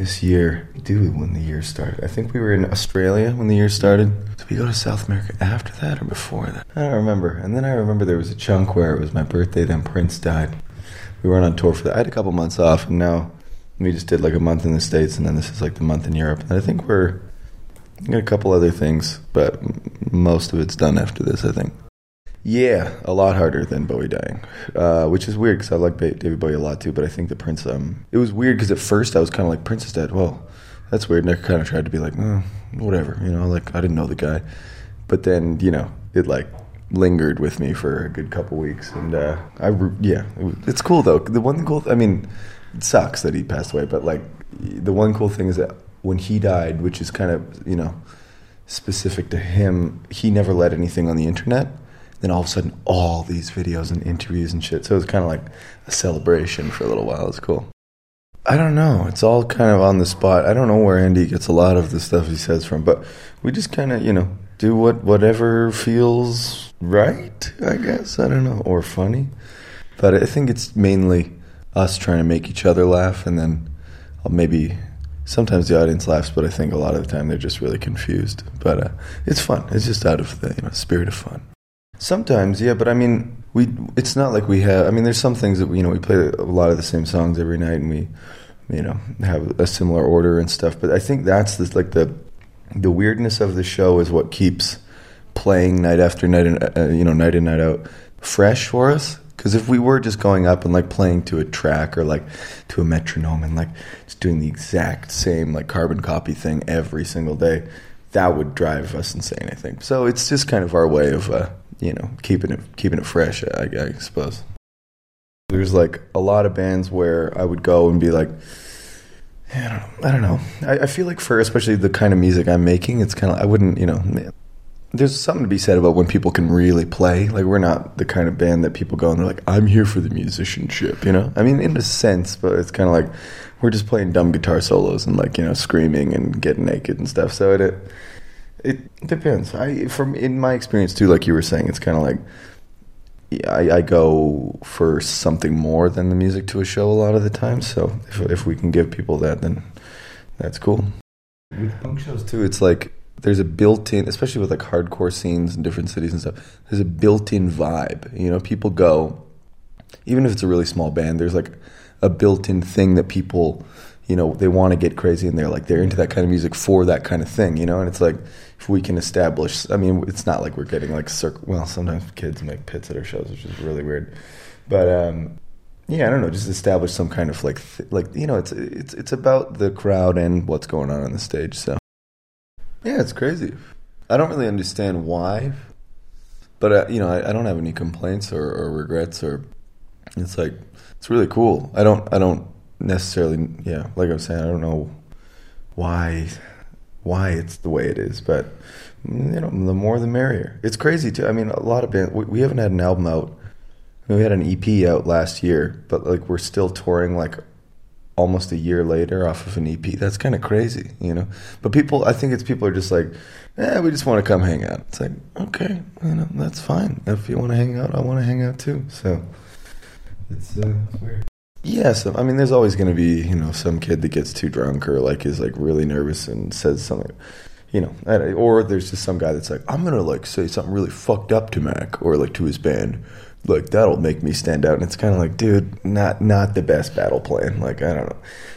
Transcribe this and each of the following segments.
this year. Do when the year started. I think we were in Australia when the year started. Did we go to South America after that or before that? I don't remember. And then I remember there was a chunk where it was my birthday. Then Prince died. We weren't on tour for that. I had a couple months off, and now we just did like a month in the states, and then this is like the month in Europe. And I think we're got a couple other things, but most of it's done after this. I think. Yeah, a lot harder than Bowie dying, uh, which is weird because I like David Bowie a lot too. But I think the Prince, um, it was weird because at first I was kind of like Prince is dead. Well, that's weird. And I kind of tried to be like, oh, whatever, you know, like I didn't know the guy. But then you know, it like lingered with me for a good couple weeks, and uh, I yeah, it, it's cool though. The one cool, I mean, it sucks that he passed away, but like the one cool thing is that when he died, which is kind of you know specific to him, he never let anything on the internet then all of a sudden all these videos and interviews and shit. So it was kind of like a celebration for a little while. It's cool. I don't know. It's all kind of on the spot. I don't know where Andy gets a lot of the stuff he says from, but we just kind of, you know, do what whatever feels right, I guess. I don't know, or funny. But I think it's mainly us trying to make each other laugh and then maybe sometimes the audience laughs, but I think a lot of the time they're just really confused. But uh, it's fun. It's just out of the you know, spirit of fun. Sometimes, yeah, but I mean, we. It's not like we have. I mean, there's some things that we, you know we play a lot of the same songs every night, and we, you know, have a similar order and stuff. But I think that's the, like the the weirdness of the show is what keeps playing night after night and uh, you know night in night out fresh for us. Because if we were just going up and like playing to a track or like to a metronome and like just doing the exact same like carbon copy thing every single day, that would drive us insane. I think so. It's just kind of our way of. Uh, you know keeping it keeping it fresh. I, I suppose. There's like a lot of bands where I would go and be like, I don't know. I don't know. I, I, feel like for especially the kind of music I'm making, it's kind of I wouldn't you know. There's something to be said about when people can really play. Like we're not the kind of band that people go and they're like, I'm here for the musicianship. You know. I mean, in a sense, but it's kind of like we're just playing dumb guitar solos and like you know screaming and getting naked and stuff. So it it depends. I from in my experience too, like you were saying, it's kind of like I, I, go for something more than the music to a show a lot of the time. So if if we can give people that, then that's cool. With punk shows too, it's like there's a built-in, especially with like hardcore scenes in different cities and stuff. There's a built-in vibe. You know, people go, even if it's a really small band. There's like a built-in thing that people you know they want to get crazy and they're like they're into that kind of music for that kind of thing you know? And it's like if we can establish i mean it's not like we're getting like circle well sometimes kids make pits at our shows which is really weird. But um yeah i don't know just establish some kind of like th- like you know it's it's it's about the crowd and what's going on on the stage so. Yeah it's crazy. I don't really understand why but uh, you know I, I, don't have any complaints or, or regrets or it's like it's really cool. I don't i don't necessarily, yeah, like I was saying, I don't know why why it's the way it is, but you know, the more the merrier. It's crazy too. I mean, a lot of bands. We, we haven't had an album out. We had an EP out last year, but like we're still touring like almost a year later off of an EP. That's kind of crazy, you know. But people, I think it's people are just like, yeah, we just want to come hang out. It's like, okay, you know, that's fine. If you want to hang out, I want to hang out too. So it's, uh, it's weird. Yes, I mean, there's always going to be you know some kid that gets too drunk or like is like really nervous and says something, you know, or there's just some guy that's like, I'm gonna like say something really fucked up to Mac or like to his band, like that'll make me stand out. And it's kind of like, dude, not not the best battle plan. Like I don't know,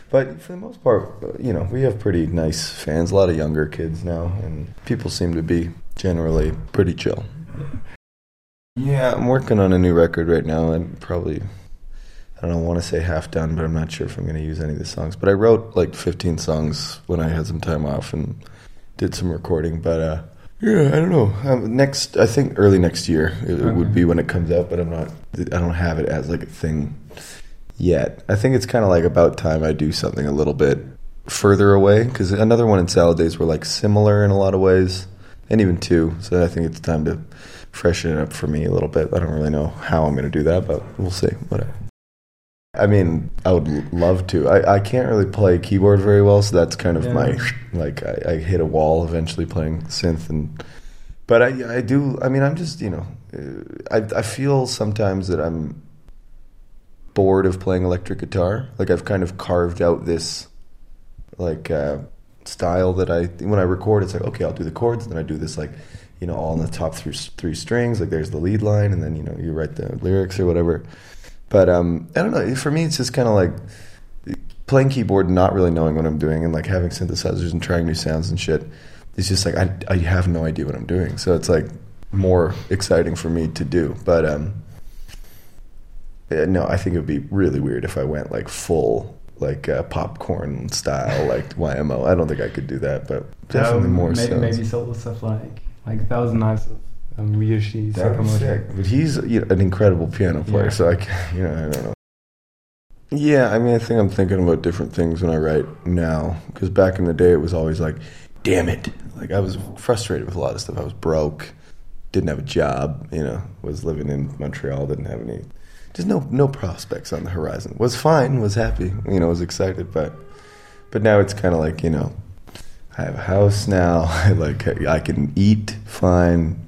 but for the most part, you know, we have pretty nice fans. A lot of younger kids now, and people seem to be generally pretty chill. Yeah, I'm working on a new record right now, and probably I don't want to say half done, but I'm not sure if I'm going to use any of the songs. But I wrote like 15 songs when I had some time off and did some recording. But uh, yeah, I don't know. Um, next, I think early next year it, okay. would be when it comes out. But I'm not. I don't have it as like a thing yet. I think it's kind of like about time I do something a little bit further away because another one in Salad Days were like similar in a lot of ways, and even two. So I think it's time to freshen it up for me a little bit. I don't really know how I'm going to do that, but we'll see. Whatever. I mean, I would love to. I, I can't really play keyboard very well, so that's kind of yeah. my like I, I, hit a wall eventually playing synth and. But I I do. I mean, I'm just you know, I I feel sometimes that I'm bored of playing electric guitar. Like I've kind of carved out this like uh, style that I when I record. It's like okay, I'll do the chords, and then I do this like you know all in the top three three strings. Like there's the lead line, and then you know you write the lyrics or whatever. But um, I don't know. For me, it's just kind of like playing keyboard, and not really knowing what I'm doing, and like having synthesizers and trying new sounds and shit. It's just like I I have no idea what I'm doing. So it's like more exciting for me to do. But um, no, I think it would be really weird if I went like full like uh, popcorn style like YMO. I don't think I could do that, but definitely Um, more maybe, sounds. maybe solo stuff like like Thousand Knives of um, Ryuichi That Sakamoto. But he's you know, an incredible piano player, Yeah. so I can, you know, I don't know. Yeah, I mean, I think I'm thinking about different things when I write now. Because back in the day, it was always like, damn it. Like, I was frustrated with a lot of stuff. I was broke, didn't have a job, you know, was living in Montreal, didn't have any, just no, no prospects on the horizon. Was fine, was happy, you know, was excited, but, but now it's kind of like, you know, I have a house now. I like, I can eat fine,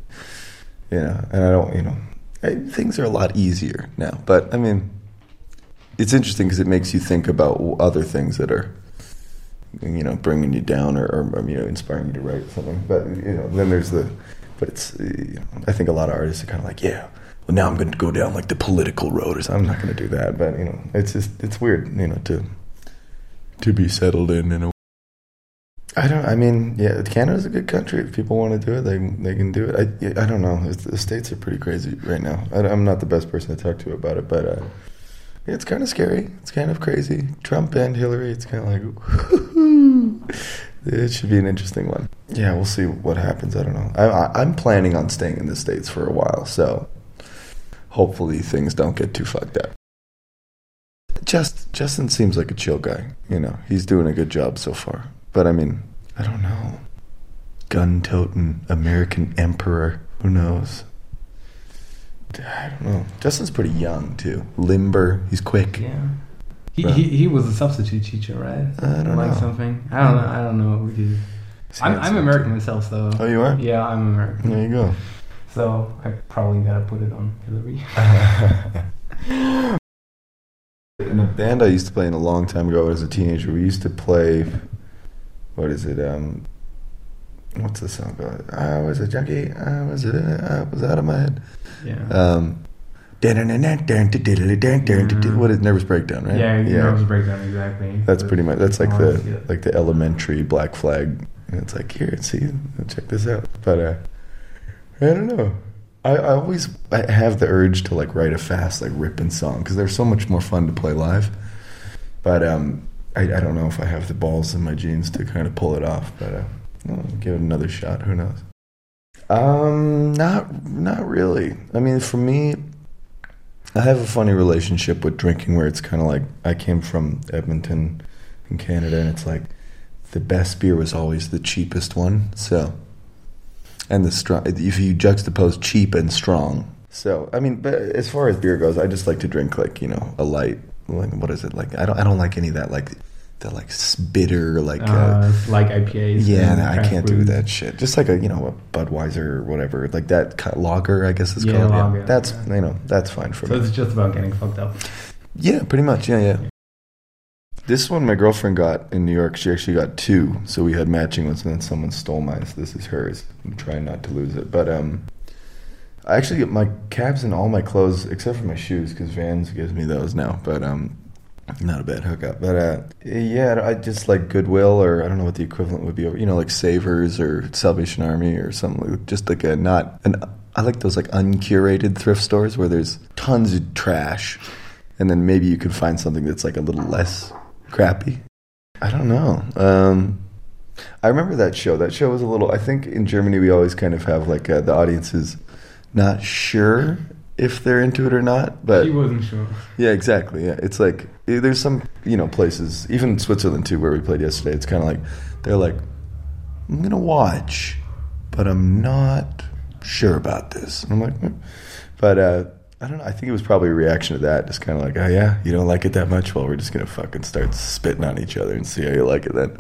you know, and I don't, you know, I, things are a lot easier now. But I mean, it's interesting because it makes you think about other things that are, you know, bringing you down or, or um, you know, inspiring you to write something. But you know, then there's the, but it's, you know, I think a lot of artists are kind of like, yeah, well now I'm going to go down like the political road or something. I'm not going to do that. But you know, it's just it's weird, you know, to to be settled in in a I don't. I mean, yeah, Canada's a good country. If people want to do it, they they can do it. I I don't know. It's, the states are pretty crazy right now. I, am not the best person to talk to about it, but uh, it's kind of scary. It's kind of crazy. Trump and Hillary. It's kind of like it should be an interesting one. Yeah, we'll see what happens. I don't know. I, I, I'm planning on staying in the states for a while, so hopefully things don't get too fucked up. Just Justin seems like a chill guy. You know, he's doing a good job so far. But I mean, I don't know. Gun toting American emperor. Who knows? I don't know. Justin's pretty young too. Limber. He's quick. Yeah. He, he he was a substitute teacher, right? I don't like know. something. I don't know. I don't know. What. He's I'm, I'm American too. myself, though. Oh, you are? Yeah, I'm American. There you go. So I probably gotta put it on Hillary. in a band I used to play in a long time ago as a teenager, we used to play. What is it? Um, what's the song called? I was a junkie. I was a, I was out of my head. yeah. Um, what is Nervous Breakdown? Right? yeah, yeah. Nervous breakdown exactly. That's pretty much. That's like the it. like the elementary Black Flag. And it's like here, see, check this out. But uh, I don't know. I, I always I have the urge to like write a fast like ripping song because they're so much more fun to play live. But um, I, I don't know if I have the balls in my jeans to kind of pull it off. But uh, I'll give it another shot. Who knows? Um, not not really. I mean, for me, I have a funny relationship with drinking where it's kind of like I came from Edmonton in Canada and it's like the best beer was always the cheapest one. So, and the strong, if you juxtapose cheap and strong. So, I mean, but as far as beer goes, I just like to drink like, you know, a light, like, what is it? Like, I don't, I don't like any of that, like, the like bitter, like, uh, uh, like IPAs. yeah, no, I can't do that shit. Just like a you know a Budweiser or whatever, like that ki- lager, I guess it's Yeah, called. lager, that's yeah. you know that's fine for So me. it's just about getting fucked up. Yeah, pretty much. Yeah, yeah. This one my girlfriend got in New York. She actually got two, so we had matching ones, and then someone stole mine. So this is hers. I'm trying not to lose it, but um, I actually get my caps and all my clothes except for my shoes because Vans gives me those now. But um, not a bad hookup. But uh, yeah, I just like Goodwill or I don't know what the equivalent would be. You know, like Savers or Salvation Army or something. Just like a not an. I like those like uncurated thrift stores where there's tons of trash, and then maybe you can find something that's like a little less crappy. I don't know. Um, I remember that show. That show was a little. I think in Germany we always kind of have like uh, the audience is not sure if they're into it or not, but She wasn't sure. yeah, exactly. Yeah, it's like eh, there's some you know places, even Switzerland too, where we played yesterday. It's kind of like they're like, I'm gonna watch, but I'm not sure about this. And I'm like, hmm. but uh, I don't know. I think it was probably a reaction to that, just kind of like, oh yeah, you don't like it that much. Well, we're just gonna fucking start spitting on each other and see how you like it then.